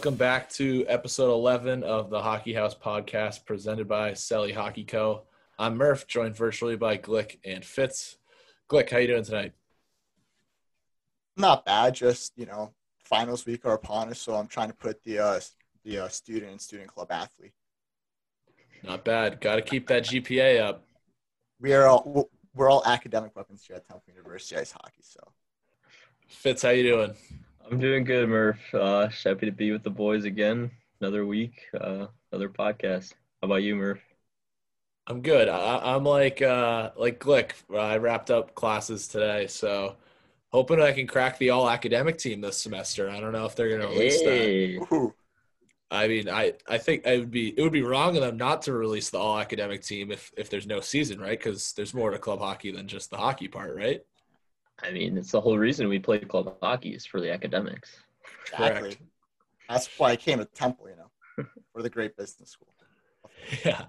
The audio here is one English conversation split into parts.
Welcome back to episode 11 of the Hockey House podcast presented by Selly Hockey Co. I'm Murph, joined virtually by Glick and Fitz. Glick, how you doing tonight? Not bad, just, you know, finals week are upon us, so I'm trying to put the uh, the uh, student and student club athlete. Not bad. Got to keep that GPA up. We are all we're all academic weapons here at Temple University Ice Hockey. So, Fitz, how you doing? I'm doing good, Murph. Uh, happy to be with the boys again. Another week, uh, another podcast. How about you, Murph? I'm good. I, am like uh, like Glick. I wrapped up classes today, so hoping I can crack the all academic team this semester. I don't know if they're going to release hey. that. I mean, I, I think it would be it would be wrong of them not to release the all academic team if if there's no season, right? Because there's more to club hockey than just the hockey part, right? I mean, it's the whole reason we play club hockey is for the academics. Exactly. Correct. That's why I came to Temple, you know, for the great business school. Yeah.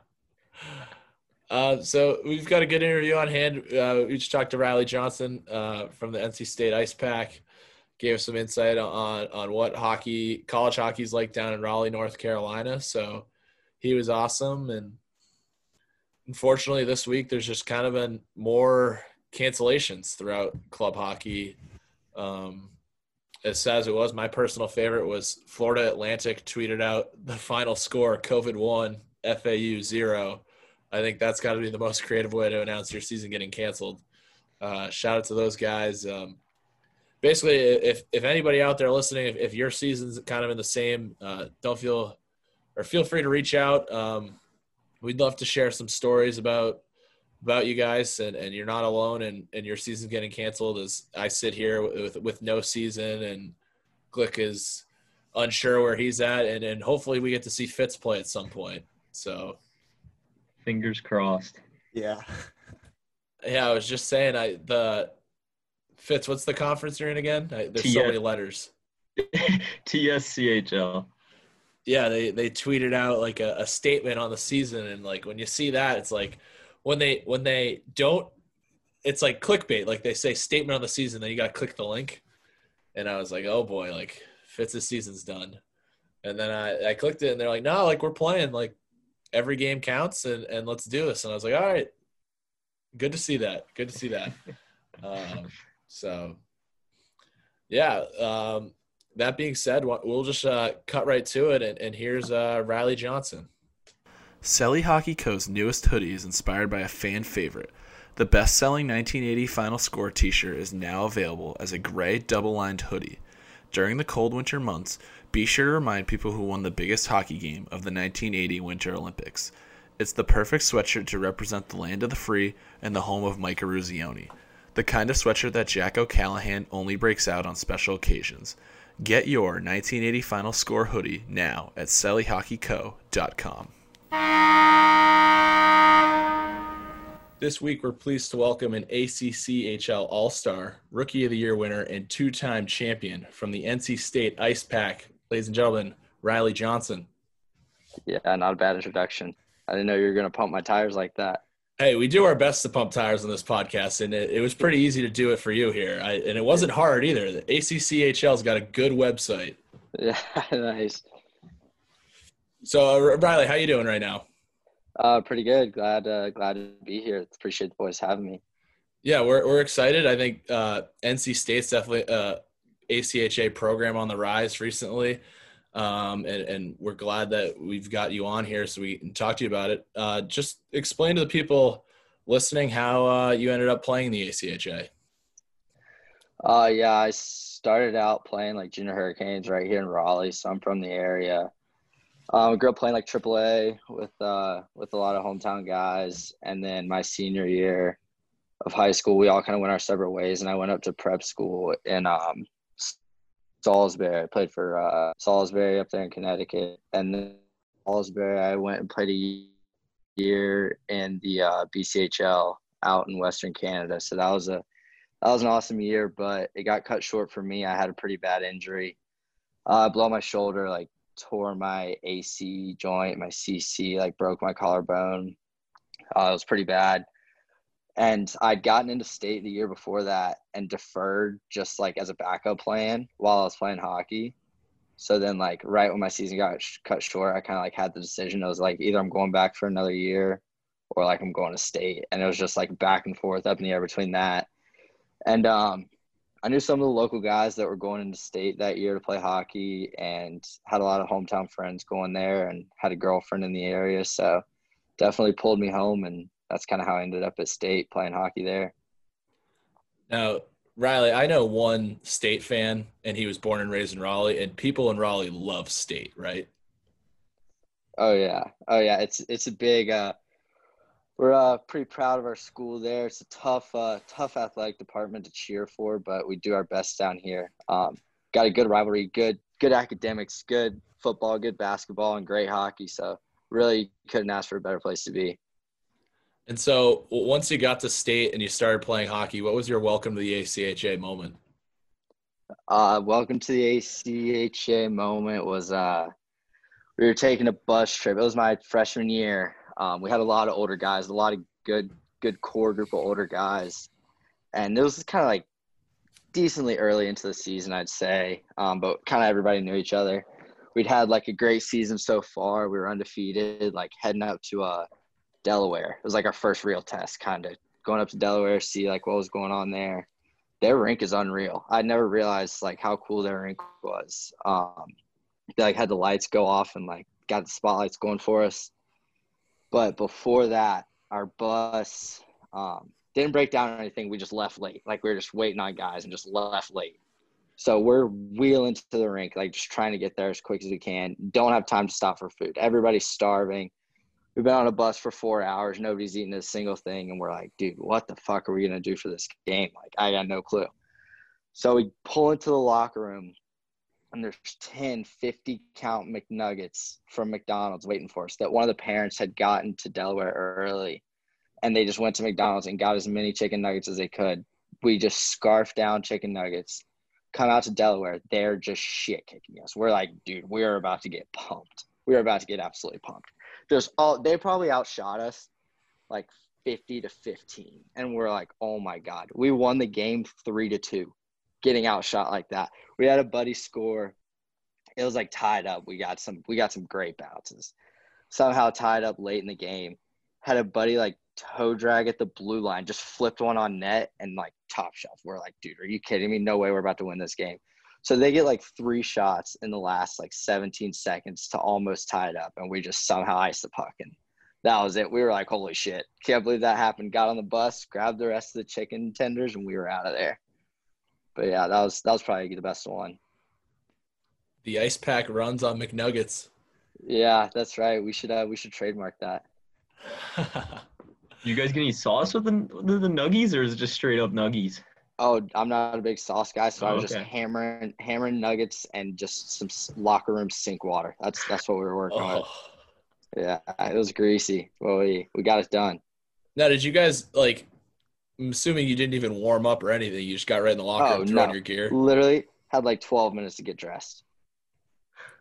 Uh, so we've got a good interview on hand. Uh, we just talked to Riley Johnson uh, from the NC State Ice Pack. Gave us some insight on on what hockey, college hockey is like down in Raleigh, North Carolina. So he was awesome. And unfortunately, this week there's just kind of been more cancellations throughout club hockey. Um, as sad as it was, my personal favorite was Florida Atlantic tweeted out the final score COVID one, FAU zero. I think that's got to be the most creative way to announce your season getting canceled. Uh, shout out to those guys. Um, basically, if if anybody out there listening, if, if your season's kind of in the same, uh, don't feel or feel free to reach out. Um, we'd love to share some stories about about you guys and, and you're not alone and, and your season's getting canceled as I sit here with, with no season and Glick is unsure where he's at and, and hopefully we get to see Fitz play at some point. So fingers crossed. Yeah. Yeah, I was just saying I the Fitz, what's the conference you're in again? I, there's T- so many letters. TSCHL. Yeah, they they tweeted out like a, a statement on the season and like when you see that it's like – when they when they don't it's like clickbait. Like they say statement on the season then you got to click the link. And i was like oh boy like fitz's season's done. And then i i clicked it and they're like no like we're playing like every game counts and and let's do this. And i was like all right good to see that good to see that. Um so yeah um that being said we'll just uh, cut right to it and, and here's uh, riley johnson Selly Hockey Co.'s newest hoodie is inspired by a fan favorite. The best selling 1980 Final Score t shirt is now available as a gray double lined hoodie. During the cold winter months, be sure to remind people who won the biggest hockey game of the 1980 Winter Olympics. It's the perfect sweatshirt to represent the land of the free and the home of Mike Eruzione. The kind of sweatshirt that Jack O'Callahan only breaks out on special occasions. Get your 1980 Final Score hoodie now at SellyHockeyCo.com. This week, we're pleased to welcome an ACCHL All Star, Rookie of the Year winner, and two time champion from the NC State Ice Pack. Ladies and gentlemen, Riley Johnson. Yeah, not a bad introduction. I didn't know you were going to pump my tires like that. Hey, we do our best to pump tires on this podcast, and it, it was pretty easy to do it for you here. I, and it wasn't hard either. The ACCHL's got a good website. Yeah, nice. So, uh, Riley, how you doing right now? Uh, pretty good. Glad, uh, glad to be here. Appreciate the boys having me. Yeah, we're we're excited. I think uh, NC State's definitely a uh, ACHA program on the rise recently, um, and, and we're glad that we've got you on here so we can talk to you about it. Uh, just explain to the people listening how uh, you ended up playing the ACHA. Uh, yeah, I started out playing like junior hurricanes right here in Raleigh, so I'm from the area. Um, grew up playing like AAA with uh, with a lot of hometown guys, and then my senior year of high school, we all kind of went our separate ways, and I went up to prep school in um, Salisbury. I played for uh, Salisbury up there in Connecticut, and then Salisbury, I went and played a year in the uh, BCHL out in Western Canada. So that was a that was an awesome year, but it got cut short for me. I had a pretty bad injury. Uh, I blew my shoulder like tore my AC joint, my CC, like broke my collarbone. Uh, it was pretty bad. And I'd gotten into state the year before that and deferred just like as a backup plan while I was playing hockey. So then, like right when my season got sh- cut short, I kind of like had the decision. It was like either I'm going back for another year, or like I'm going to state, and it was just like back and forth up in the air between that. And um, I knew some of the local guys that were going into state that year to play hockey, and had a lot of hometown friends going there, and had a girlfriend in the area. So definitely pulled me home, and that's kind of how I ended up at state playing hockey there. Now, Riley, I know one state fan, and he was born and raised in Raleigh, and people in Raleigh love state, right? Oh yeah, oh yeah. It's it's a big. Uh, we're uh, pretty proud of our school there. It's a tough, uh, tough athletic department to cheer for, but we do our best down here. Um, got a good rivalry, good, good academics, good football, good basketball, and great hockey. So really couldn't ask for a better place to be. And so once you got to state and you started playing hockey, what was your welcome to the ACHA moment? Uh, welcome to the ACHA moment was uh, we were taking a bus trip. It was my freshman year. Um, we had a lot of older guys, a lot of good good core group of older guys, and it was kind of like decently early into the season, I'd say. Um, but kind of everybody knew each other. We'd had like a great season so far. We were undefeated. Like heading up to uh, Delaware. It was like our first real test, kind of going up to Delaware, see like what was going on there their rink is unreal. I never realized like how cool their rink was. Um, they like had the lights go off and like got the spotlights going for us. But before that, our bus um, didn't break down or anything. We just left late. Like we were just waiting on guys and just left late. So we're wheeling to the rink, like just trying to get there as quick as we can. Don't have time to stop for food. Everybody's starving. We've been on a bus for four hours. Nobody's eating a single thing. And we're like, dude, what the fuck are we going to do for this game? Like, I got no clue. So we pull into the locker room, and there's 10, 50 count McNuggets from McDonald's waiting for us that one of the parents had gotten to Delaware early. And they just went to McDonald's and got as many chicken nuggets as they could. We just scarfed down chicken nuggets, come out to Delaware. They're just shit kicking us. We're like, dude, we're about to get pumped. We're about to get absolutely pumped just all they probably outshot us like 50 to 15 and we're like oh my god we won the game 3 to 2 getting outshot like that we had a buddy score it was like tied up we got some we got some great bounces somehow tied up late in the game had a buddy like toe drag at the blue line just flipped one on net and like top shelf we're like dude are you kidding me no way we're about to win this game so they get like three shots in the last like 17 seconds to almost tie it up, and we just somehow ice the puck, and that was it. We were like, "Holy shit! Can't believe that happened." Got on the bus, grabbed the rest of the chicken tenders, and we were out of there. But yeah, that was that was probably the best one. The ice pack runs on McNuggets. Yeah, that's right. We should uh, we should trademark that. You guys get any sauce with the, the, the nuggies, or is it just straight up nuggies? Oh, I'm not a big sauce guy, so I Oh, was just hammering hammering nuggets and just some locker room sink water. That's that's what we were working with. oh. Yeah, it was greasy. Well, we we got it done. Now, did you guys like? I'm assuming you didn't even warm up or anything. You just got right in the locker Oh, room, throwing no. your gear. Literally had like 12 minutes to get dressed.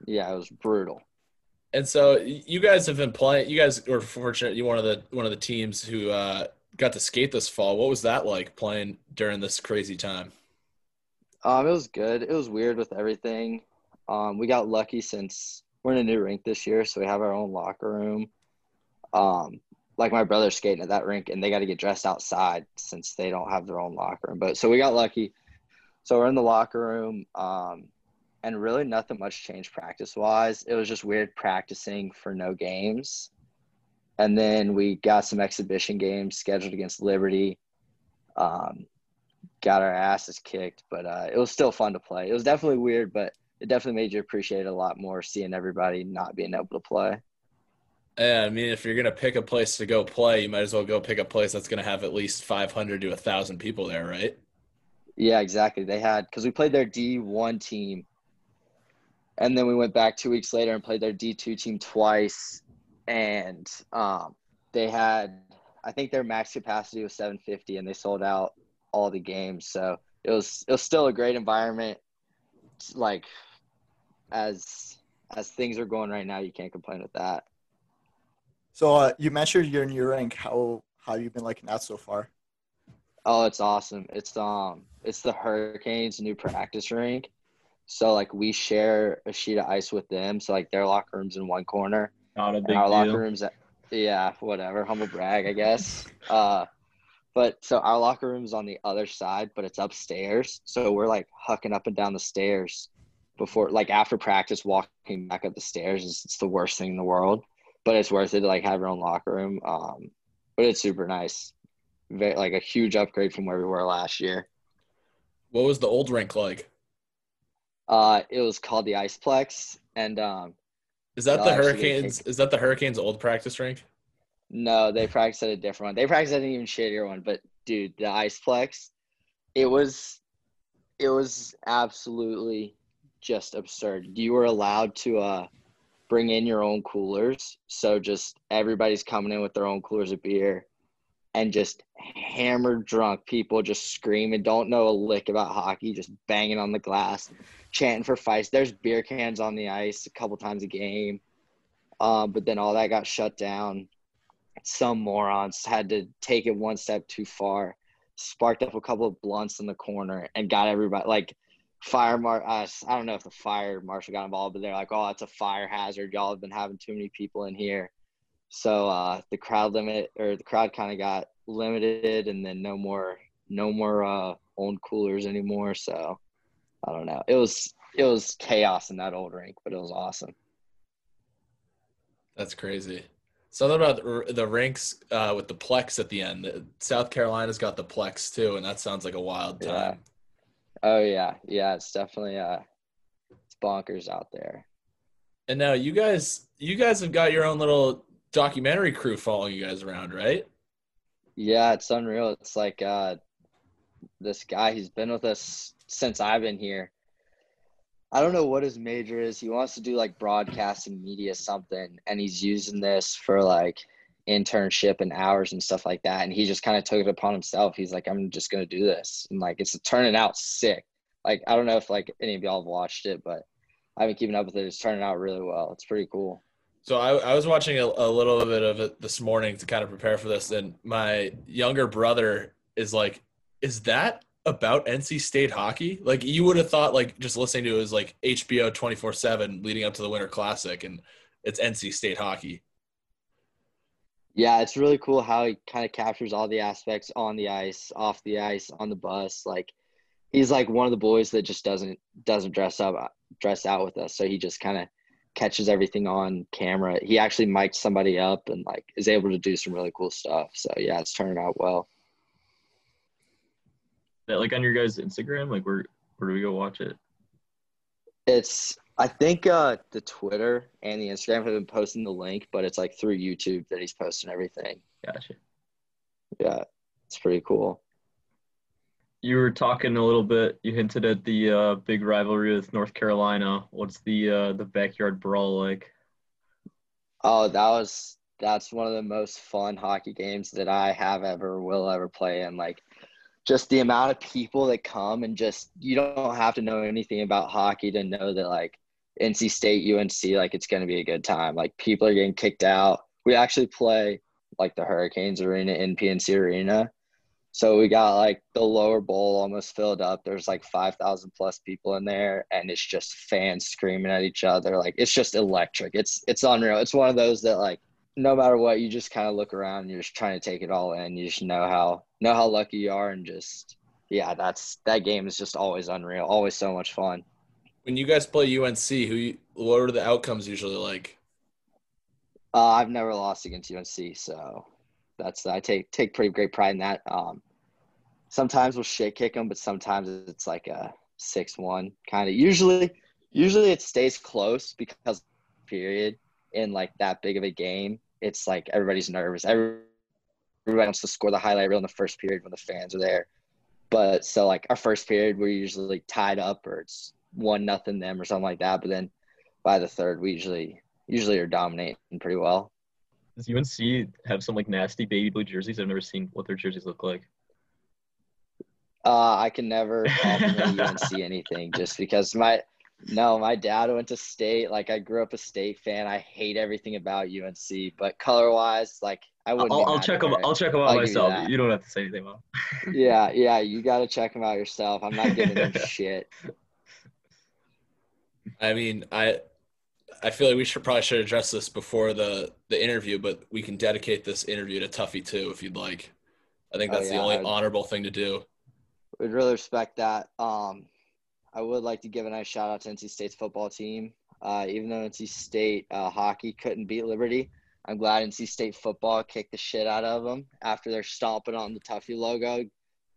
Yeah, it was brutal. And so you guys have been playing. You guys were fortunate. You one of the one of the teams who uh, got to skate this fall. What was that like playing during this crazy time? Um, it was good. It was weird with everything. Um, we got lucky since we're in a new rink this year, so we have our own locker room. Um, like my brother's skating at that rink, and they got to get dressed outside since they don't have their own locker room. But so we got lucky. So we're in the locker room, um, and really nothing much changed practice wise. It was just weird practicing for no games, and then we got some exhibition games scheduled against Liberty. Um, got our asses kicked, but uh, it was still fun to play. It was definitely weird, but it definitely made you appreciate it a lot more seeing everybody not being able to play. Yeah, I mean, if you're gonna pick a place to go play, you might as well go pick a place that's gonna have at least 500 to 1,000 people there, right? Yeah, exactly. They had because we played their D1 team, and then we went back two weeks later and played their D2 team twice, and um, they had I think their max capacity was 750, and they sold out all the games. So it was it was still a great environment. Like as as things are going right now, you can't complain with that. So uh, you mentioned your new rank. How how you been liking that so far? Oh, it's awesome. It's um it's the Hurricanes new practice rink. So like we share a sheet of ice with them. So like their locker room's in one corner, Not a and big our locker rooms, at, yeah, whatever, humble brag, I guess. Uh, but so our locker room's on the other side, but it's upstairs. So we're like hucking up and down the stairs before, like after practice, walking back up the stairs is it's the worst thing in the world. But it's worth it to like have your own locker room. Um, but it's super nice, Very, like a huge upgrade from where we were last year. What was the old rink like? Uh, it was called the Iceplex, and um, Is that the Hurricanes? Is that the Hurricanes' old practice rink? No, they practiced at a different one. They practiced at an even shittier one. But dude, the Iceplex, it was, it was absolutely just absurd. You were allowed to uh, bring in your own coolers, so just everybody's coming in with their own coolers of beer, and just hammered drunk people just screaming, don't know a lick about hockey, just banging on the glass, chanting for fights. There's beer cans on the ice a couple times a game. Um, but then all that got shut down some morons had to take it one step too far, sparked up a couple of blunts in the corner, and got everybody like fire mar. Uh, I don't know if the fire marshal got involved, but they're like, "Oh, it's a fire hazard. Y'all have been having too many people in here." So uh, the crowd limit or the crowd kind of got limited, and then no more, no more uh, owned coolers anymore. So I don't know. It was it was chaos in that old rink, but it was awesome. That's crazy. Something about the, rinks uh, with the plex at the end. South Carolina's got the plex too, and that sounds like a wild Yeah. Oh yeah, yeah. It's definitely uh, it's bonkers out there. And now you guys, you guys have got your own little documentary crew following you guys around, right? Yeah, it's unreal. It's like uh, this guy. He's been with us since I've been here. I don't know what his major is. He wants to do like broadcasting media something, and he's using this for like internship and hours and stuff like that. And he just kind of took it upon himself. He's like, I'm just gonna do this, and like it's turning out sick. Like I don't know if like any of y'all have watched it, but I've been keeping up with it. It's turning out really well. It's pretty cool. So I, I was watching a, a little bit of it this morning to kind of prepare for this, and my younger brother is like, "Is that about NC State hockey?" Like you would have thought, like just listening to it was like HBO twenty four seven leading up to the Winter Classic, and it's NC State hockey. Yeah, it's really cool how he kind of captures all the aspects on the ice, off the ice, on the bus. Like he's like one of the boys that just doesn't doesn't dress up uh, dress out with us. So he just kind of catches everything on camera. He actually mic'd somebody up and like is able to do some really cool stuff. So yeah, it's turning out well. That like on your guys' Instagram, like where where do we go watch it? It's I think uh the Twitter and the Instagram have been posting the link, but it's like through YouTube that he's posting everything. Gotcha. Yeah, it's pretty cool. You were talking a little bit. You hinted at the uh, big rivalry with North Carolina. What's the uh, the backyard brawl like? Oh, that was that's one of the most fun hockey games that I have ever will ever play in. Like just the amount of people that come and just you don't have to know anything about hockey to know that like NC State, UNC, like it's gonna be a good time. Like people are getting kicked out. We actually play like the Hurricanes Arena in PNC Arena. So we got like the lower bowl almost filled up. There's like 5,000 plus people in there, and it's just fans screaming at each other. Like it's just electric. It's it's unreal. It's one of those that like no matter what, you just kind of look around and you're just trying to take it all in. You just know how know how lucky you are, and just yeah, that's that game is just always unreal. Always so much fun. When you guys play UNC, who what are the outcomes usually like? Uh, I've never lost against UNC, so that's I take take pretty great pride in that. Um, sometimes we'll shit kick them, but sometimes it's like a six one kind of. Usually, usually it stays close because period in like that big of a game, it's like everybody's nervous. Every, everybody wants to score the highlight reel in the first period when the fans are there. But so like our first period, we're usually tied up or it's one nothing them or something like that. But then by the third, we usually usually are dominating pretty well. Does UNC have some like nasty baby blue jerseys? I've never seen what their jerseys look like. Uh, I can never compliment UNC anything just because my no, my dad went to state. Like I grew up a state fan. I hate everything about UNC, but color wise, like I wouldn't. I'll, I'll check them. I'll check them out I'll give you myself. You, don't have to say anything about. Yeah, yeah, you got to check them out yourself. I'm not giving them shit. I mean, I I feel like we should probably should address this before the the interview, but we can dedicate this interview to Tuffy too, if you'd like. I think Oh, that's the only I'd- honorable thing to do. We'd really respect that. Um, I would like to give a nice shout out to NC State's football team. Uh, even though NC State uh, hockey couldn't beat Liberty, I'm glad NC State football kicked the shit out of them after they're stomping on the Tuffy logo.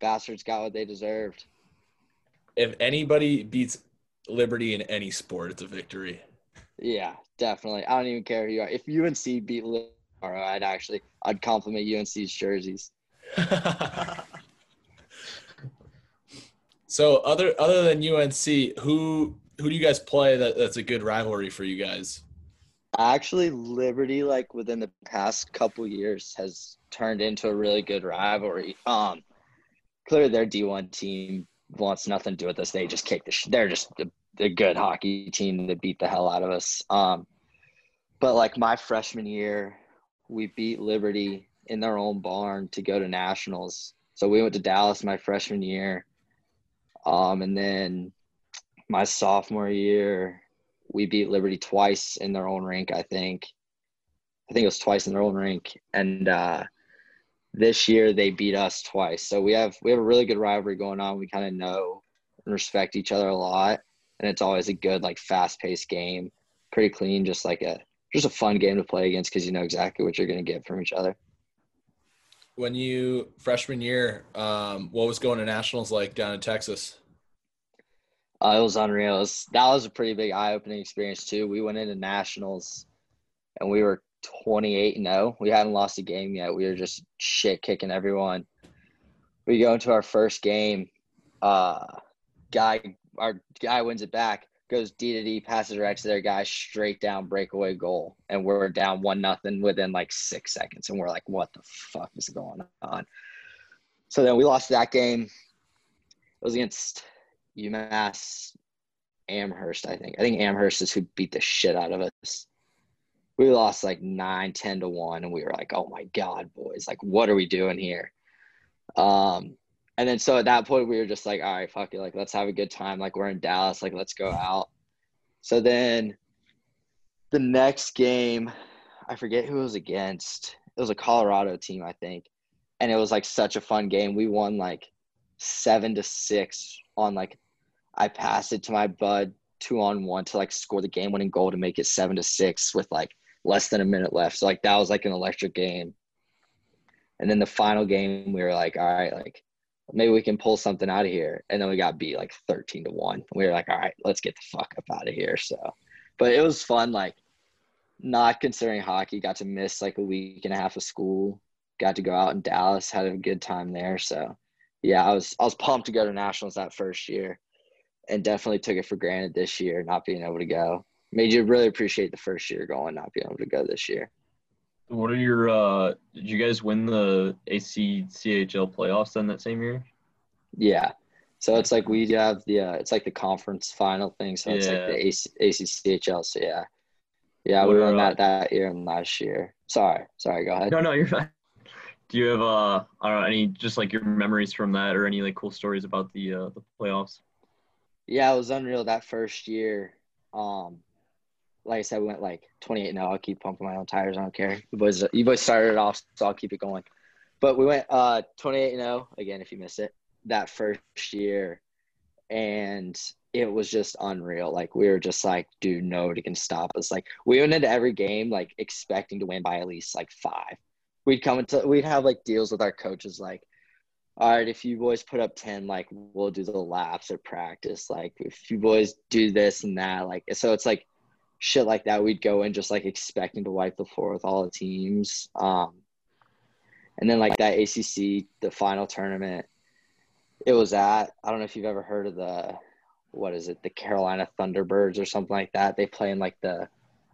Bastards got what they deserved. If anybody beats Liberty in any sport, it's a victory. Yeah, definitely. I don't even care who you are. If UNC beat Liberty, tomorrow, I'd actually I'd compliment UNC's jerseys. so other other than UNC, who who do you guys play that, that's a good rivalry for you guys? Actually, Liberty, like within the past couple years, has turned into a really good rivalry. Um, clearly their D one team wants nothing to do with us. They just kick the. Sh- they're just a, a good hockey team that beat the hell out of us. Um, but like my freshman year, we beat Liberty in their own barn to go to nationals. So we went to Dallas my freshman year, um, and then my sophomore year, we beat Liberty twice in their own rink, I think. I think it was twice in their own rink. And uh, this year they beat us twice. So we have we have a really good rivalry going on. We kind of know and respect each other a lot. And it's always a good, like fast paced game. Pretty clean, just like a just a fun game to play against because you know exactly what you're gonna get from each other. When you freshman year, um, what was going to nationals like down in Texas? Uh, it was unreal. It was, that was a pretty big eye opening experience too. We went into nationals and we were 28 and 0. We hadn't lost a game yet. We were just shit kicking everyone. We go into our first game. Uh, guy, our guy wins it back, goes D to D, passes right to their guy, straight down breakaway goal, and we're down one nothing within like six seconds, and we're like, what the fuck is going on? So then we lost that game. It was against UMass Amherst, I think. I think Amherst is who beat the shit out of us. We lost like 9, 10 to 1, and we were like, oh my God, boys, like, what are we doing here? Um, and then so at that point, we were just like, all right, fuck it, like, let's have a good time. Like, we're in Dallas, like, let's go out. So then the next game, I forget who it was against. It was a Colorado team, I think. And it was like such a fun game. We won like seven to six on like I passed it to my bud two on one to like score the game winning goal to make it seven to six with like less than a minute left. So like that was like an electric game. And then the final game we were like, all right, like maybe we can pull something out of here. And then we got beat like thirteen to one. We were like, all right, let's get the fuck up out of here. So but it was fun, like not considering hockey, got to miss like a week and a half of school, got to go out in Dallas, had a good time there. So yeah, I was I was pumped to go to nationals that first year, and definitely took it for granted this year not being able to go. Made you really appreciate the first year going, not being able to go this year. What are your? uh Did you guys win the ACCHL playoffs then that same year? Yeah, so it's like we have the uh, it's like the conference final thing. So it's like the AC, ACCHL. So yeah, yeah, we What won uh, that that year and last year. Sorry, sorry, go ahead. No, no, you're fine. Do you have uh I don't know any just like your memories from that or any like cool stories about the uh the playoffs? Yeah, it was unreal that first year. Um, like I said, we went like 28 0. I'll keep pumping my own tires. I don't care. You boys, you boys started it off, so I'll keep it going. But we went uh 28 0 again. If you missed it, that first year, and it was just unreal. Like we were just like, dude, nobody can stop us. Like we went into every game like expecting to win by at least like five. We'd come into, we'd have like deals with our coaches like all right, if you boys put up 10, like we'll do the laps at practice. Like if you boys do this and that, like so it's like shit like that. We'd go in just like expecting to wipe the floor with all the teams. Um and then like that ACC, the final tournament, it was at I don't know if you've ever heard of the what is it, the Carolina Thunderbirds or something like that. They play in like the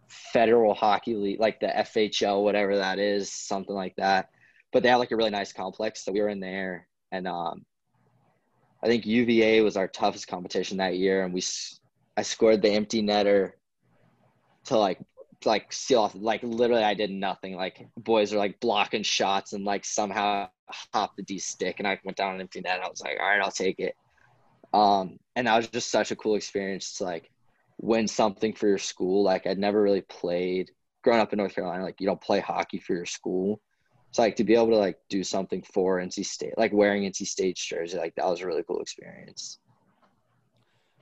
federal hockey league, like the FHL, whatever that is, something like that but they have like a really nice complex. So we were in there, and um, I think UVA was our toughest competition that year, and we I scored the empty netter to like like seal off. Like literally, I did nothing. Like boys are like blocking shots, and like somehow hopped the D stick, and I went down an empty net. I was like, all right, I'll take it. Um, and that was just such a cool experience to like win something for your school. Like I'd never really played growing up in North Carolina. Like you don't play hockey for your school. So like to be able to like do something for NC State, like wearing NC State's jersey, like that was a really cool experience.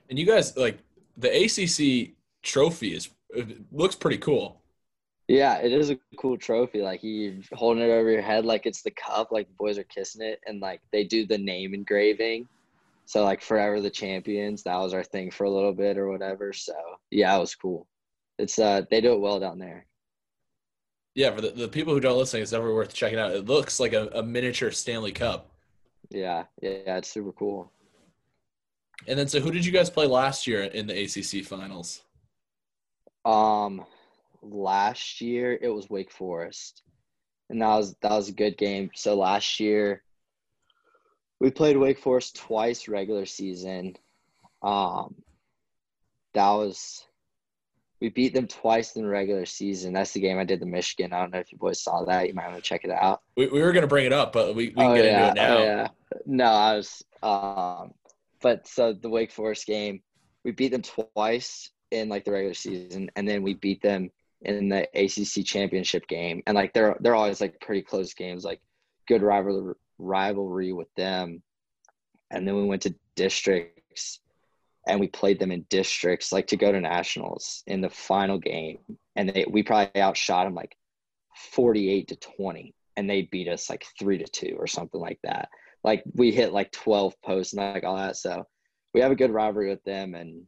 And you guys like the ACC trophy is it looks pretty cool. Yeah, it is a cool trophy. Like you holding it over your head like it's the cup, like the boys are kissing it, and like they do the name engraving. So like forever the champions, that was our thing for a little bit or whatever. So yeah, it was cool. It's uh they do it well down there. Yeah, for the, the people who don't listen, it's definitely worth checking out. It looks like a, a miniature Stanley Cup. Yeah, yeah, it's super cool. And then, so who did you guys play last year in the ACC finals? Um, last year it was Wake Forest, and that was that was a good game. So last year we played Wake Forest twice regular season. Um, that was we beat them twice in the regular season. That's the game I did the Michigan. I don't know if you boys saw that. You might want to check it out. We, we were going to bring it up, but we, we can oh, get yeah. into it now. Oh, yeah. No, I was. Um, but so the Wake Forest game, we beat them twice in like the regular season, and then we beat them in the ACC championship game. And like they're they're always like pretty close games, like good rivalry rivalry with them. And then we went to districts and we played them in districts like to go to nationals in the final game and they we probably outshot them like 48 to 20 and they beat us like 3 to 2 or something like that like we hit like 12 posts and like all that so we have a good rivalry with them and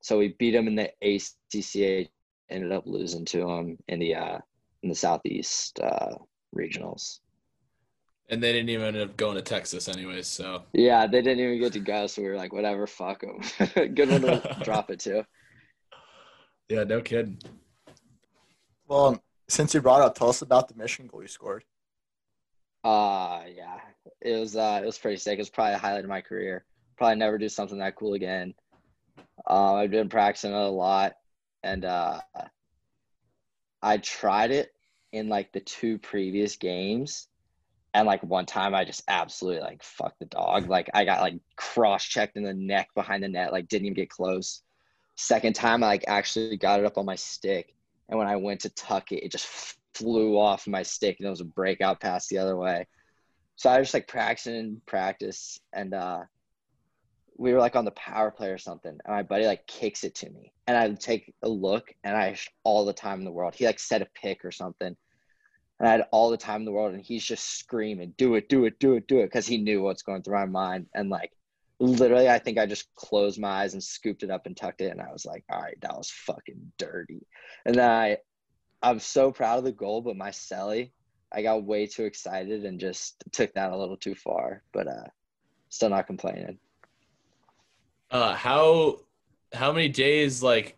so we beat them in the ACCA ended up losing to them in the uh in the southeast uh regionals And they didn't even end up going to Texas anyways. So yeah they didn't even get to go so we were like whatever fuck them good one to drop it to yeah, no kidding. Well, um, since you brought it up, tell us about the Michigan goal you scored. Uh yeah. It was uh it was pretty sick. It was probably a highlight of my career. Probably never do something that cool again. Uh, I've been practicing it a lot and uh I tried it in like the two previous games. And like one time I just absolutely like fucked the dog. Like I got like cross checked in the neck behind the net, like didn't even get close. Second time I like actually got it up on my stick. And when I went to tuck it, it just flew off my stick and it was a breakout pass the other way. So I was just like practicing in practice and uh we were like on the power play or something and my buddy like kicks it to me and I take a look and I all the time in the world. He like set a pick or something. And I had all the time in the world and he's just screaming, do it, do it, do it, do it. Cause he knew what's going through my mind. And like literally I think I just closed my eyes and scooped it up and tucked it. And I was like, all right, that was fucking dirty. And then I I'm so proud of the goal, but my celly, I got way too excited and just took that a little too far. But uh still not complaining. Uh, how how many days? Like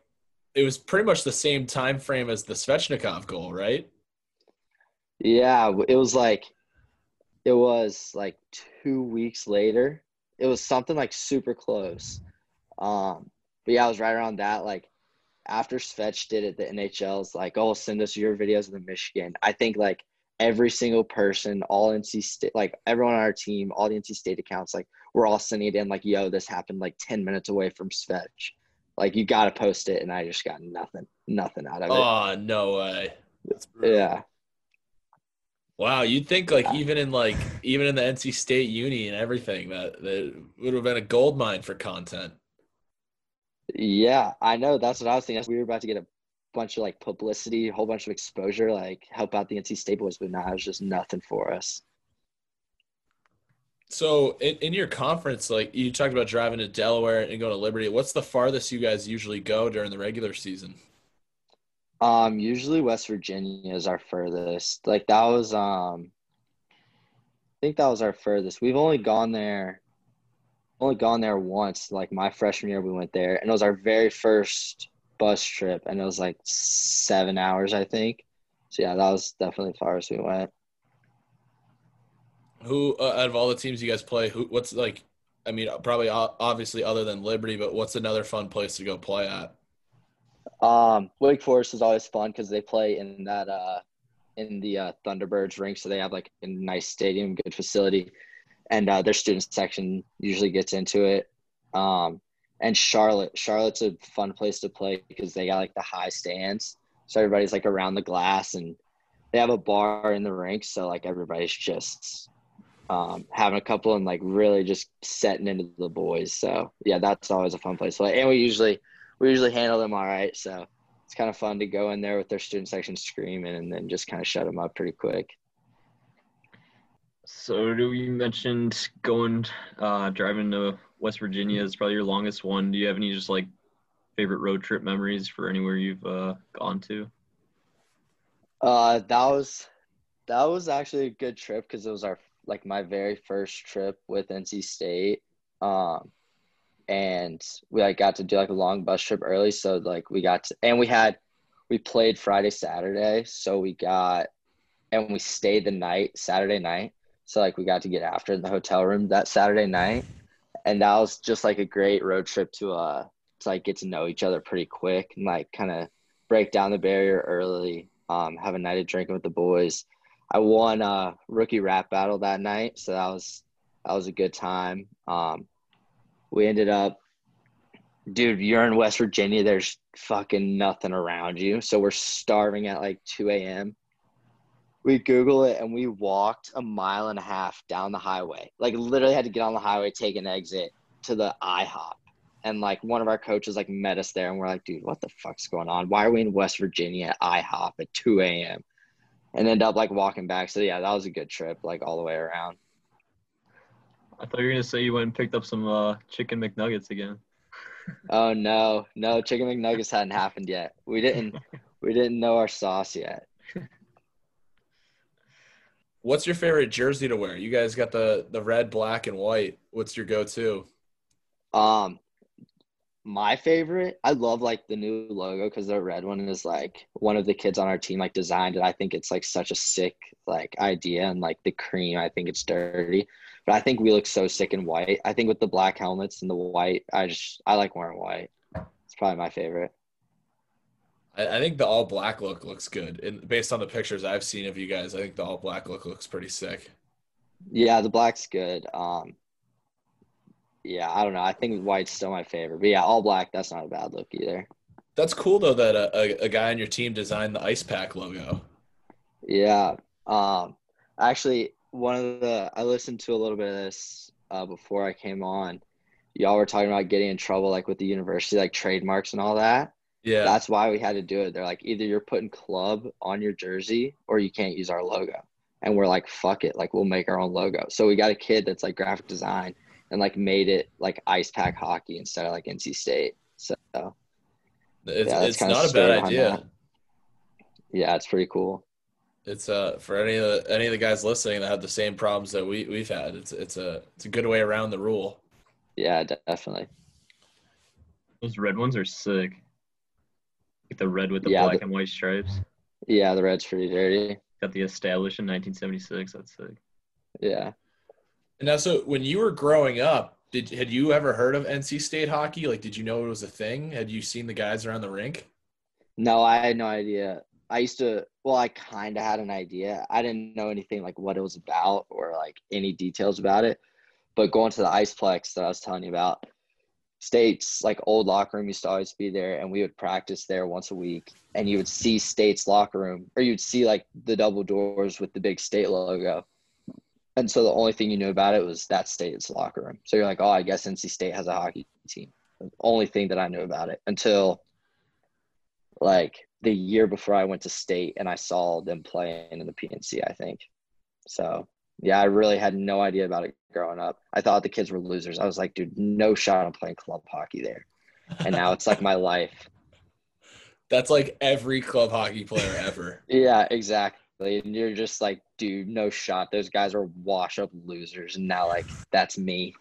it was pretty much the same time frame as the Svechnikov goal, right? Yeah, it was like it was like two weeks later. It was something like super close. Um, but yeah, I was right around that. Like after Svetch did it, the NHL's like, "Oh, send us your videos of the Michigan." I think like every single person, all NC State, like everyone on our team, all the NC State accounts, like we're all sending it in, like, "Yo, this happened like ten minutes away from Svetch." Like you got to post it, and I just got nothing, nothing out of it. Oh no way! That's yeah, Wow, you'd think like even in like even in the NC State uni and everything that that would have been a gold mine for content. yeah, I know. That's what I was thinking. We were about to get a bunch of like publicity, a whole bunch of exposure, like help out the NC State boys, but now it's just nothing for us. So in, in your conference, like you talked about driving to Delaware and going to Liberty. What's the farthest you guys usually go during the regular season? Um, usually West Virginia is our furthest. Like that was um I think that was our furthest. We've only gone there only gone there once. Like my freshman year we went there and it was our very first bus trip and it was like seven hours, I think. So yeah, that was definitely the farthest we went. Who uh, out of all the teams you guys play, who what's like? I mean, probably obviously other than Liberty, but what's another fun place to go play at? Um, Wake Forest is always fun because they play in that uh, in the uh, Thunderbirds rink, so they have like a nice stadium, good facility, and uh, their student section usually gets into it. Um, and Charlotte. Charlotte's a fun place to play because they got like the high stands, so everybody's like around the glass, and they have a bar in the rink, so like everybody's just um, having a couple and like really just setting into the boys. So yeah, that's always a fun place to play, and we usually we usually handle them all right. So it's kind of fun to go in there with their student section screaming and then just kind of shut them up pretty quick. So do you mentioned going uh, driving to West Virginia is probably your longest one. Do you have any just like favorite road trip memories for anywhere you've uh, gone to? Uh, that was that was actually a good trip because it was our like my very first trip with NC State. Um, and we like got to do like a long bus trip early, so like we got to, and we had we played Friday Saturday, so we got and we stayed the night Saturday night, so like we got to get after in the hotel room that Saturday night, and that was just like a great road trip to uh to like get to know each other pretty quick and like kind of break down the barrier early. Um, have a night of drinking with the boys. I won a rookie rap battle that night, so that was that was a good time. Um, we ended up, dude, you're in West Virginia. There's fucking nothing around you. So we're starving at like 2 a.m. We Google it and we walked a mile and a half down the highway. Like literally had to get on the highway, take an exit to the IHOP. And like one of our coaches like met us there and we're like, dude, what the fuck's going on? Why are we in West Virginia at IHOP at 2 a.m.? And end up like walking back. So yeah, that was a good trip, like all the way around. I thought you were gonna say you went and picked up some uh, chicken McNuggets again. Oh no, no, chicken McNuggets hadn't happened yet. We didn't we didn't know our sauce yet. What's your favorite jersey to wear? You guys got the the red, black, and white. What's your go-to? Um my favorite, I love like the new logo because the red one is like one of the kids on our team like designed it. I think it's like such a sick like idea and like the cream, I think it's dirty. But I think we look so sick in white. I think with the black helmets and the white, I just I like wearing white. It's probably my favorite. I, I think the all black look looks good, and based on the pictures I've seen of you guys, I think the all black look looks pretty sick. Yeah, the black's good. Um, yeah, I don't know. I think white's still my favorite, but yeah, all black. That's not a bad look either. That's cool though that a, a, a guy on your team designed the ice pack logo. Yeah. Um, actually, one of the I listened to a little bit of this uh, before I came on. Y'all were talking about getting in trouble like with the university, like trademarks and all that. Yeah, That's why we had to do it. They're like, either you're putting club on your jersey or you can't use our logo. And we're like, fuck it, like we'll make our own logo. So we got a kid that's like graphic design and like made it like ice pack hockey instead of like NC State. So it's, yeah, it's not a story bad idea. that. yeah, it's pretty cool. It's uh for any of the any of the guys listening that have the same problems that we we've had. It's it's a it's a good way around the rule. Yeah, definitely. Those red ones are sick. Like the red with the Yeah, black the- and white stripes. Yeah, the red's pretty dirty. Got the established in 1976. That's sick. Yeah. And now, so when you were growing up, did had you ever heard of NC State hockey? Like, did you know it was a thing? Had you seen the guys around the rink? No, I had no idea. I used to, well, I kind of had an idea. I didn't know anything like what it was about or like any details about it. But going to the Iceplex that I was telling you about, State's like old locker room used to always be there, and we would practice there once a week. And you would see State's locker room, or you'd see like the double doors with the big State logo. And so the only thing you knew about it was that State's locker room. So you're like, oh, I guess NC State has a hockey team. The only thing that I knew about it until like the year before I went to state and I saw them playing in the PNC, I think. So yeah, I really had no idea about it growing up. I thought the kids were losers. I was like, dude, no shot on playing club hockey there. And now it's like my life. That's like every club hockey player ever. Yeah, exactly. And you're just like, dude, no shot. Those guys are wash up losers. And now like that's me.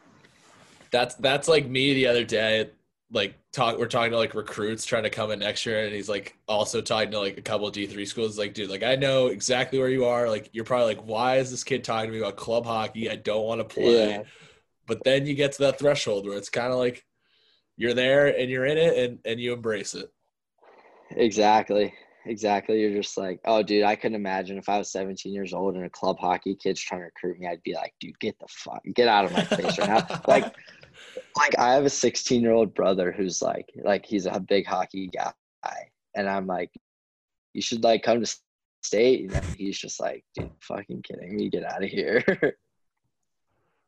That's that's like me the other day. Like talk, we're talking to like recruits trying to come in next year, and he's like also talking to like a couple of D three schools. Like, dude, like I know exactly where you are. Like, you're probably like, why is this kid talking to me about club hockey? I don't want to play. Yeah. But then you get to that threshold where it's kind of like you're there and you're in it and and you embrace it. Exactly. Exactly. You're just like, oh, dude, I couldn't imagine if I was 17 years old and a club hockey kid's trying to recruit me. I'd be like, dude, get the fuck, get out of my face right now. Like, like I have a 16 year old brother who's like like he's a big hockey guy, and I'm like, you should like come to state, and he's just like, dude, fucking kidding me, get out of here.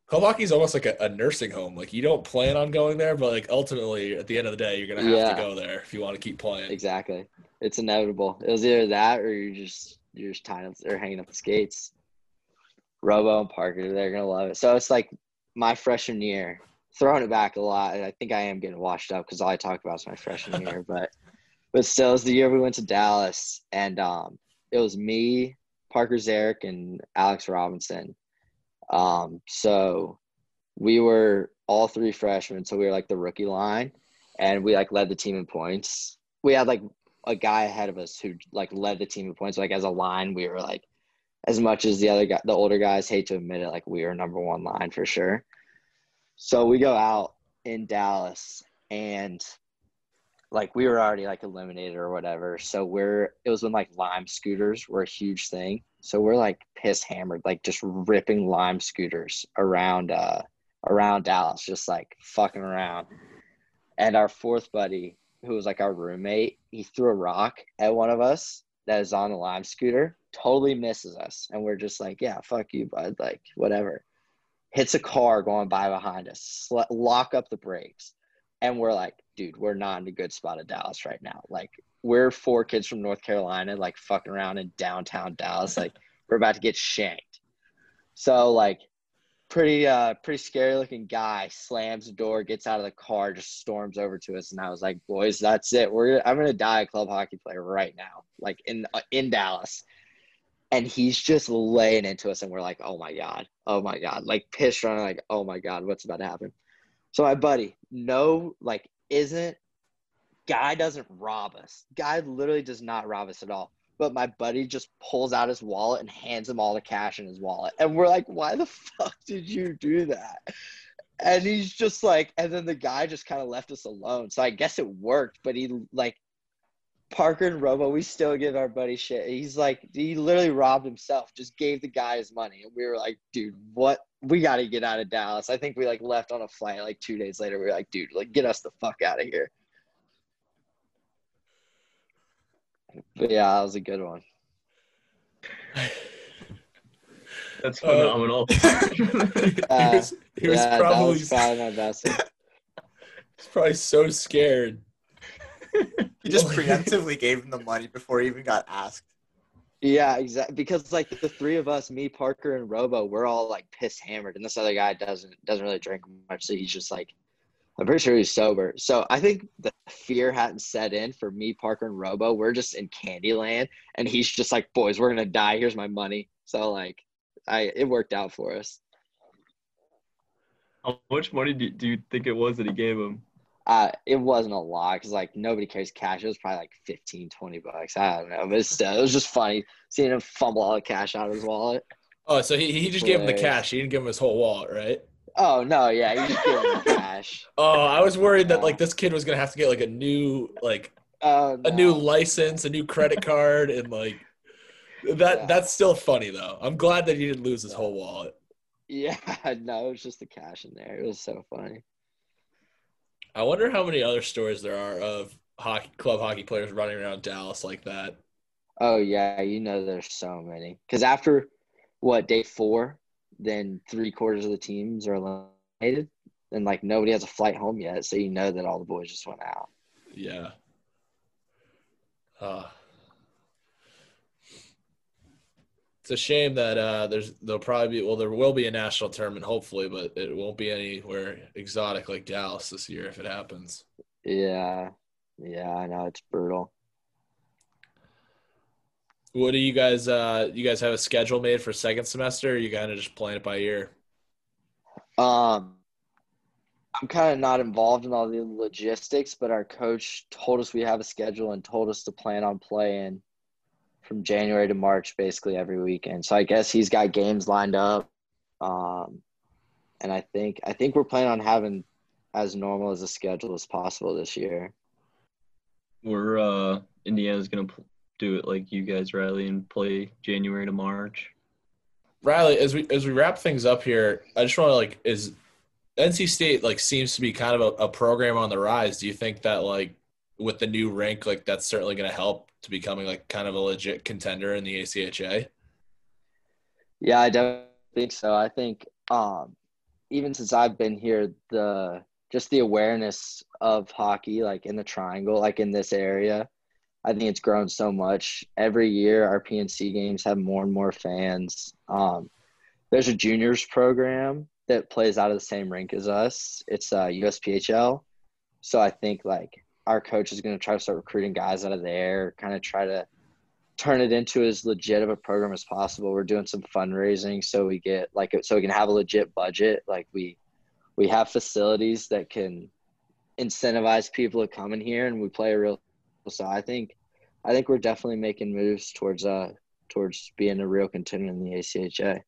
Club hockey is almost like a, a nursing home. Like you don't plan on going there, but like ultimately, at the end of the day, you're gonna have Yeah. to go there if you want to keep playing. exactly, it's inevitable. It was either that or you're just you're just tying up or hanging up the skates. Robo and Parker, they're gonna love it. So it's like my freshman year, throwing it back a lot. and I think I am getting washed up because all I talk about is my freshman year, but but still, it's the year we went to Dallas, and um, it was me, Parker Zarek, and Alex Robinson. Um, so we were all three freshmen, so we were like the rookie line, and we like led the team in points. We had like a guy ahead of us who like led the team in points. Like as a line, we were like as much as the other guy, the older guys hate to admit it, like we were number one line for sure. So we go out in Dallas and like we were already like eliminated or whatever. So we're it was when like lime scooters were a huge thing. So we're like piss hammered, like just ripping lime scooters around uh around Dallas, just like fucking around. And our fourth buddy, who was like our roommate, he threw a rock at one of us that is on the lime scooter, totally misses us. And we're just like, yeah, fuck you, bud. Like, whatever. Hits a car going by behind us, sl- lock up the brakes. And we're like, dude, we're not in a good spot of Dallas right now. Like, we're four kids from North Carolina, like fucking around in downtown Dallas. Like, we're about to get shanked. So, like, pretty uh pretty scary looking guy slams the door gets out of the car just storms over to us and i was like boys that's it we're i'm gonna die a club hockey player right now like in uh, in dallas and he's just laying into us and we're like oh my god oh my god like pissed running like oh my god what's about to happen so my buddy no like isn't guy doesn't rob us guy literally does not rob us at all but my buddy just pulls out his wallet and hands him all the cash in his wallet. And we're like, why the fuck did you do that? And he's just like, and then the guy just kind of left us alone. So I guess it worked, but he like Parker and Robo, we still give our buddy shit. He's like, he literally robbed himself, just gave the guy his money. And we were like, dude, what? We got to get out of Dallas. I think we like left on a flight like two days later. We were like, dude, like get us the fuck out of here. But yeah, that was a good one. That's Uh, phenomenal. he was, he was yeah, that probably was probably my best. he's probably so scared. He just preemptively gave him the money before he even got asked. Yeah, exactly. Because like the three of us, me, Parker, and Robo, we're all like piss hammered, and this other guy doesn't doesn't really drink much, so he's just like, I'm pretty sure he's sober. So I think the fear hadn't set in for me, Parker, and Robo. We're just in Candyland, and he's just like, boys, we're gonna die. Here's my money. So like, I it worked out for us. How much money do, do you think it was that he gave him? Uh, it wasn't a lot because like nobody carries cash. It was probably like 15, 20 bucks. I don't know, but still, it was just funny seeing him fumble all the cash out of his wallet. Oh, so he, he just gave him the cash. He didn't give him his whole wallet, right? Oh no, yeah, he just give him the cash. Oh, I was worried that like this kid was gonna have to get like a new like Oh, a new license, a new credit card, and like that. Yeah. That's still funny though. I'm glad that he didn't lose his whole wallet. Yeah, no, it was just the cash in there. It was so funny. I wonder how many other stories there are of hockey club hockey players running around Dallas like that. Oh yeah, you know there's so many. Because after what day four, then three quarters of the teams are eliminated, and like nobody has a flight home yet, so you know that all the boys just went out. Yeah. Uh, it's a shame that uh, there's there'll probably be well there will be a national tournament hopefully, but it won't be anywhere exotic like Dallas this year if it happens. Yeah, yeah, I know it's brutal. What do you guys uh you guys have a schedule made for second semester or you kind of just playing it by ear? Um, I'm kind of not involved in all the logistics, but our coach told us we have a schedule and told us to plan on playing from January to March, basically every weekend. So I guess he's got games lined up, um, and I think I think we're planning on having as normal as a schedule as possible this year. We're uh Indiana's gonna pl- do it like you guys, Riley, and play January to March. Riley, as we as we wrap things up here, I just want to like is NC State like seems to be kind of a, a program on the rise. Do you think that like with the new rank, like that's certainly going to help to becoming like kind of a legit contender in the ACHA? Yeah, I definitely think so. I think um, even since I've been here, the just the awareness of hockey, like in the triangle, like in this area, I think it's grown so much. Every year, our PNC games have more and more fans. Um, there's a juniors program that plays out of the same rink as us. It's uh, USPHL. So I think like our coach is going to try to start recruiting guys out of there, kind of try to turn it into as legit of a program as possible. We're doing some fundraising so we get like so we can have a legit budget. Like we we have facilities that can incentivize people to come in here and we play a real so I think I think we're definitely making moves towards uh towards being a real contender in the ACHA.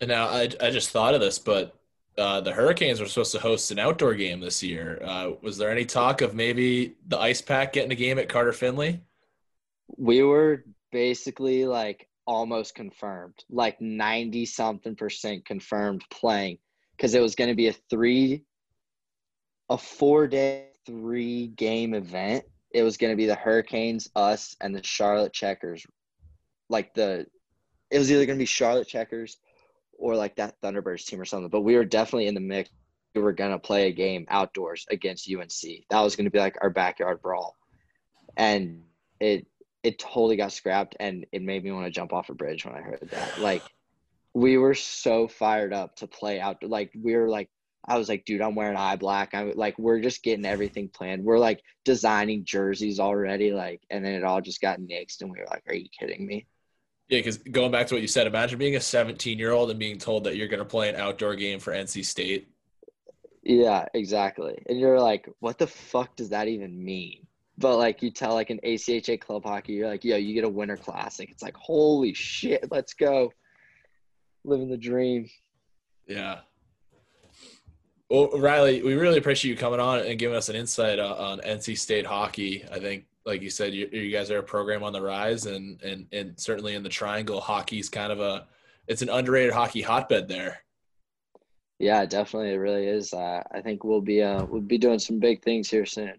And now I I just thought of this, but uh, the Hurricanes were supposed to host an outdoor game this year. Uh, was there any talk of maybe the Icepack getting a game at Carter Finley? We were basically like almost confirmed, like 90 something percent confirmed playing because it was going to be a three, a four day, three game event. It was going to be the Hurricanes, us, and the Charlotte Checkers. Like the, it was either going to be Charlotte Checkers or like that Thunderbirds team or something. But we were definitely in the mix. We were gonna play a game outdoors against UNC. That was gonna be like our backyard brawl, and it it totally got scrapped, and it made me want to jump off a bridge when I heard that. Like we were so fired up to play out. Like we were like. I was like, dude, I'm wearing eye black. I'm like, we're just getting everything planned. We're like designing jerseys already, like, and then it all just got nixed, and we were like, are you kidding me? Yeah, because going back to what you said, imagine being a 17 year old and being told that you're going to play an outdoor game for NC State. Yeah, exactly. And you're like, what the fuck does that even mean? But like you tell like an ACHA club hockey, you're like, yo, you get a winter classic. It's like, holy shit, let's go. Living the dream. Yeah. Well, Riley, we really appreciate you coming on and giving us an insight uh, on NC State hockey. I think like you said, you, you guys are a program on the rise, and and and certainly in the Triangle, hockey's kind of a it's an underrated hockey hotbed there. Yeah, definitely, it really is. Uh, I think we'll be uh, we'll be doing some big things here soon.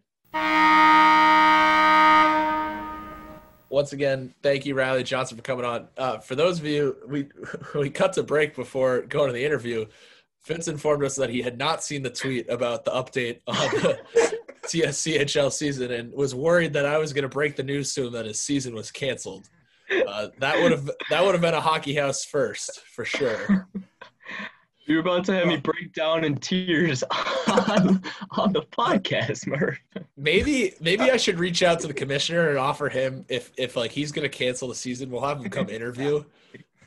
Once again, thank you, Riley Johnson, for coming on. Uh, for those of you, we we cut to break before going to the interview. Vince informed us that he had not seen the tweet about the update on the CSCHL season and was worried that I was going to break the news to him that his season was canceled. Uh, that would have that would have been a hockey house first for sure. You're about to have me break down in tears on, on the podcast, Murph. Maybe maybe I should reach out to the commissioner and offer him if if like he's going to cancel the season, we'll have him come interview,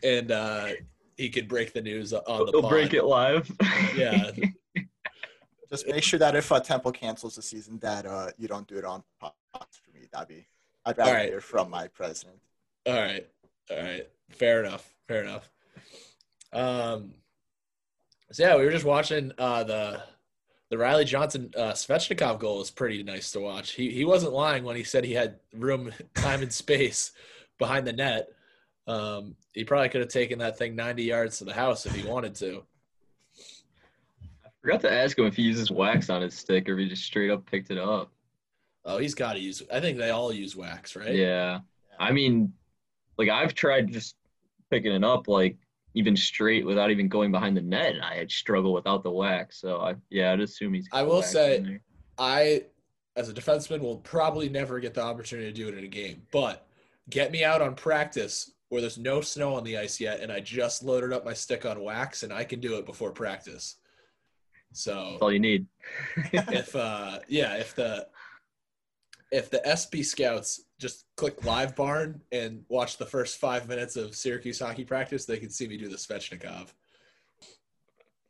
and uh, he could break the news on the. He'll pod. break it live. Yeah, Just make sure that if uh, Temple cancels the season, that uh, you don't do it on podcast for me. That'd be I'd rather Alright. hear from my president. All right. All right. Fair enough. Fair enough. Um so yeah, we were just watching uh the the Riley Johnson uh Svechnikov goal was pretty nice to watch. He he wasn't lying when he said he had room, time and space behind the net. Um he probably could have taken that thing 90 yards to the house if he wanted to. I forgot to ask him if he uses wax on his stick or if he just straight up picked it up. Oh, he's got to use I think they all use wax, right? Yeah. I mean, like I've tried just picking it up like even straight without even going behind the net, and I had struggle without the wax. So I yeah, I'd assume he's. I will say-. I, as a defenseman, will probably never get the opportunity to do it in a game. But get me out on practice where there's no snow on the ice yet, and I just loaded up my stick on wax, and I can do it before practice. That's So all you need. if uh, yeah, if the if the SB scouts just click LiveBarn and watch the first five minutes of Syracuse hockey practice, they can see me do the Svechnikov.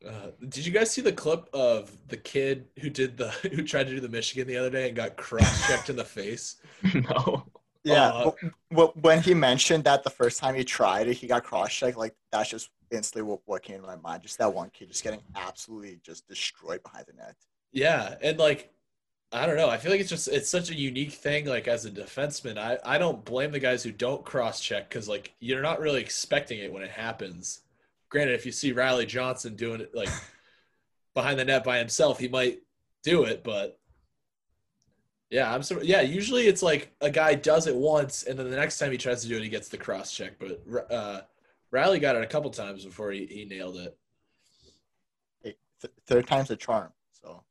Uh, did you guys see the clip of the kid who did the who tried to do the Michigan the other day and got cross checked in the face? no. Yeah, Uh, w- w- when he mentioned that the first time he tried it, he got cross-checked. Like that's just instantly what, what came to my mind. Just that one kid just getting absolutely just destroyed behind the net. Yeah, and like I don't know. I feel like it's just it's such a unique thing. Like as a defenseman, I I don't blame the guys who don't cross check because like you're not really expecting it when it happens. Granted, if you see Riley Johnson doing it like behind the net by himself, he might do it. But yeah, I'm sorry. Yeah, usually it's like a guy does it once, and then the next time he tries to do it, he gets the cross check. But uh, Riley got it a couple times before he, he nailed it. Hey, th- third time's a charm. So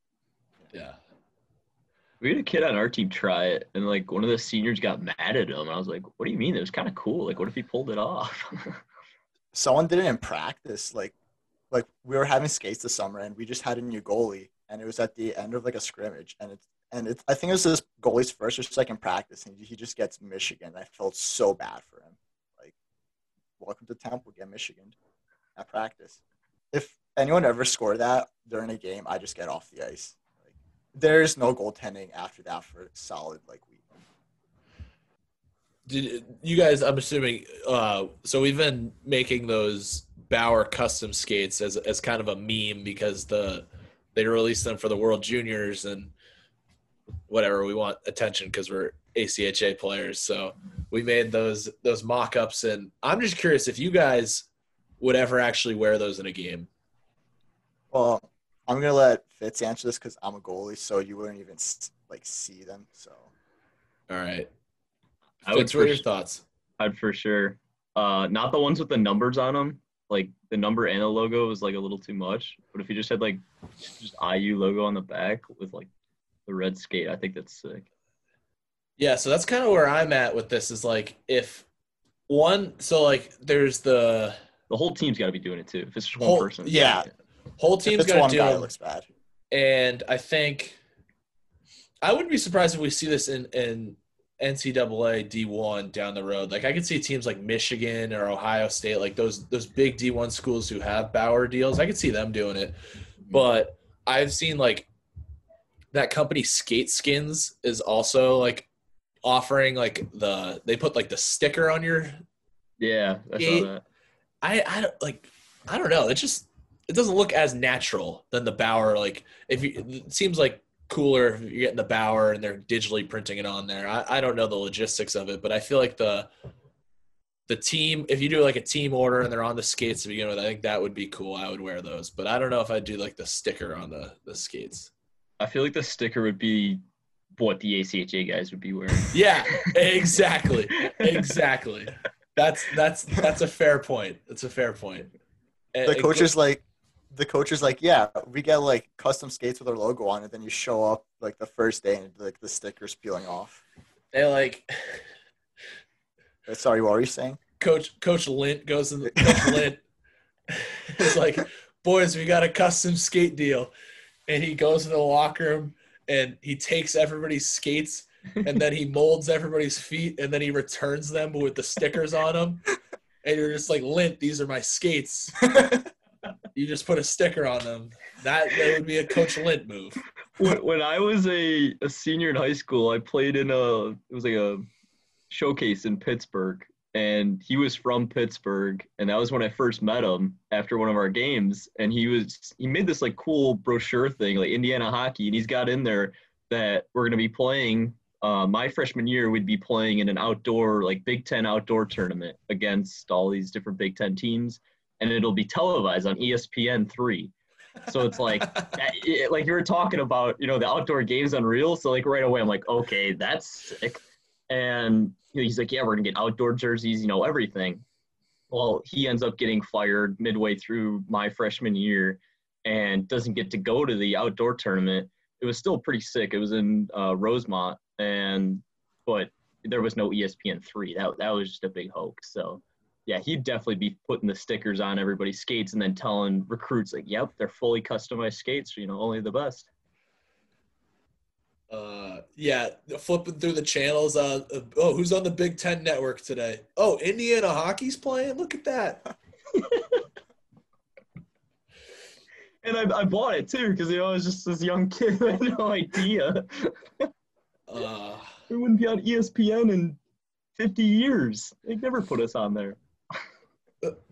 Yeah. We had a kid on our team try it, and like one of the seniors got mad at him. I was like, "What do you mean? It was kind of cool. Like, what if he pulled it off?" someone did it in practice. Like, like we were having skates this summer, and we just had a new goalie, and it was at the end of like a scrimmage, and it's and it's I think it was this goalie's first or second practice, and he just gets Michigan. I felt so bad for him. Welcome to Temple, get Michigan at practice. If anyone ever scored that during a game, I just get off the ice. Like, there's no goaltending after that for solid like week. Did you guys? I'm assuming. Uh, so we've been making those Bauer custom skates as as kind of a meme because the they released them for the World Juniors and whatever we want attention because we're ACHA players. So we made those those mock-ups and I'm just curious if you guys would ever actually wear those in a game. Well, I'm gonna let Fitz answer this because I'm a goalie, so you wouldn't even like see them. So All right. I would Fitz, what are your su- thoughts? I'd for sure. Uh, not the ones with the numbers on them. Like the number and the logo is like a little too much. But if you just had like just IU logo on the back with like the red skate, I think that's sick. Yeah, so that's kind of where I'm at with this is like if one so like there's the The whole team's got to be doing it too. If it's just one Whole- person, yeah. whole if team's it's got to do guy, it them. looks bad. and I think I wouldn't be surprised if we see this in in NCAA D1 down the road. Like I could see teams like Michigan or Ohio State, like those those big D1 schools who have Bauer deals. I could see them doing it, but I've seen like that company Skate Skins is also like offering like the they put like the sticker on your Yeah, I saw that. I I don't like I don't know. It just it doesn't look as natural than the Bauer. Like if you, it seems like cooler if you're getting the Bauer and they're digitally printing it on there. I, I don't know the logistics of it, but I feel like the the team if you do like a team order and they're on the skates to begin with, I think that would be cool. I would wear those, but I don't know if I'd do like the sticker on the the skates. I feel like the sticker would be what the ACHA guys would be wearing. Yeah, exactly, exactly. That's that's that's a fair point. That's a fair point. The and coach is like, the coach is like, yeah, we get like custom skates with our logo on it. Then you show up like the first day and like the stickers peeling off. they like Sorry, what were you saying? Coach Coach Lint goes in. The, Coach Lint is like, boys, we got a custom skate deal, and he goes in the locker room and he takes everybody's skates and then he molds everybody's feet and then he returns them with the stickers on them. And you're just like, Lint, these are my skates. You just put a sticker on them. That that would be a Coach Lint move. when, I was a, a senior in high school, I played in a it was like a showcase in Pittsburgh, and he was from Pittsburgh, and that was when I first met him after one of our games, and he was he made this like cool brochure thing like Indiana hockey, and he's got in there that we're gonna be playing. Uh, my freshman year, we'd be playing in an outdoor like Big Ten outdoor tournament against all these different Big Ten teams, and it'll be televised on ESPN three. So it's like that, it- like you were talking about, you know, the outdoor games unreal. So like right away, I'm like, okay, that's sick. And he's like, yeah, we're gonna get outdoor jerseys, you know, everything. Well, he ends up getting fired midway through my freshman year, and doesn't get to go to the outdoor tournament. It was still pretty sick. It was in uh, Rosemont, and but there was no ESPN three. That that was just a big hoax. So yeah, he'd definitely be putting the stickers on everybody's skates and then telling recruits like, "Yep, they're fully customized skates. You know, only the best." Uh, yeah, flipping through the channels. Uh, uh, oh, who's on the Big Ten network today? Oh, Indiana hockey's playing. Look at that. And I, I bought it too because you know I was just this young kid had no idea. Uh, It wouldn't be on ESPN in 50 years. They never put us on there.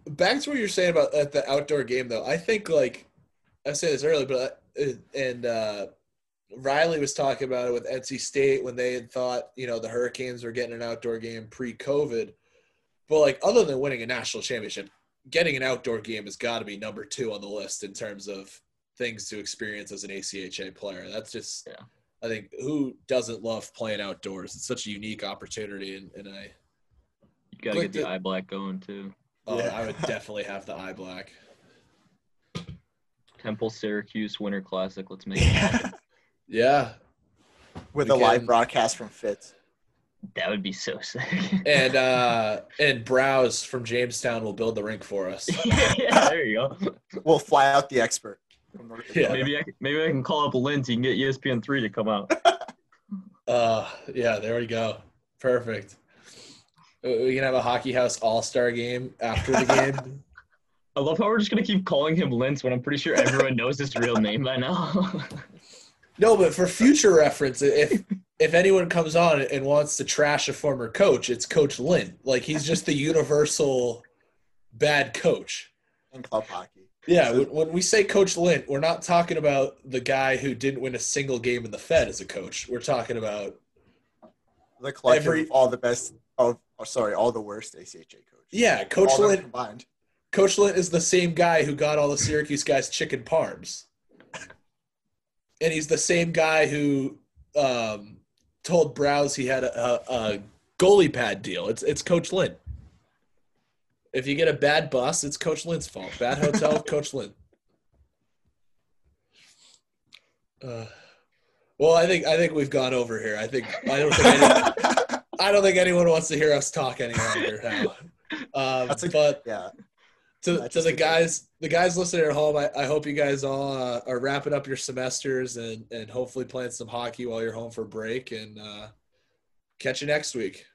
back to what you're saying about at the outdoor game, though. I think like I said this earlier, but uh, and uh, Riley was talking about it with NC State when they had thought you know the Hurricanes were getting an outdoor game pre-COVID, but like other than winning a national championship, getting an outdoor game has got to be number two on the list in terms of things to experience as an ACHA player. That's just, Yeah. I think, who doesn't love playing outdoors? It's such a unique opportunity, and, and I, You gotta get the the- eye black going too. oh, Yeah. I would definitely have the eye black. Temple Syracuse Winter Classic. Let's make it happen. Yeah, With We a live broadcast from Fitz. that would be so sick. and uh, and Browse from Jamestown will build the rink for us. yeah, there you go. We'll fly out the expert. From North Yeah. Maybe I can, maybe I can call up Lindsay and get ESPN three to come out. Uh, yeah, there we go. Perfect. We can have a hockey house all star game after the game. I love how we're just gonna keep calling him Lentz when I'm pretty sure everyone knows his real name by now. No, but for future reference, if if anyone comes on and wants to trash a former coach, it's Coach Lynn. Like he's just the universal bad coach. in club hockey. Yeah, when, when we say Coach Lynn, we're not talking about the guy who didn't win a single game in the Fed as a coach. We're talking about The collective Every- of all the best of oh, sorry, all the worst ACHA coaches. yeah, Coach all Lynn. combined. Coach Lynn is the same guy who got all the Syracuse guys chicken parms. And he's the same guy who um, told Browse he had a, a, goalie pad deal. It's it's Coach Lynn. If you get a bad bus, it's Coach Lynn's fault. Bad hotel, Coach Lynn. Uh, well, I think I think we've gone over here. I think I don't think any, I don't think anyone wants to hear us talk any longer now. Um, a- but Yeah. To, to the a- guys the guys listening at home I, I hope you guys all uh, are wrapping up your semesters and and hopefully playing some hockey while you're home for break and uh, catch you next week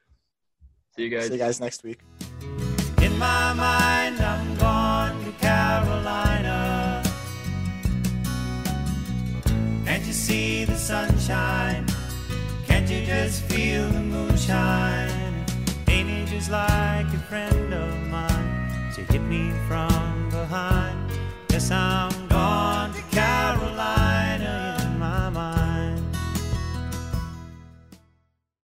See you guys. See you guys next week. In my mind, I'm gone to Carolina. Can't you see the sunshine? Can't you just feel the moonshine? Ain't it just like a friend of mine to hit me from behind. Yes, I'm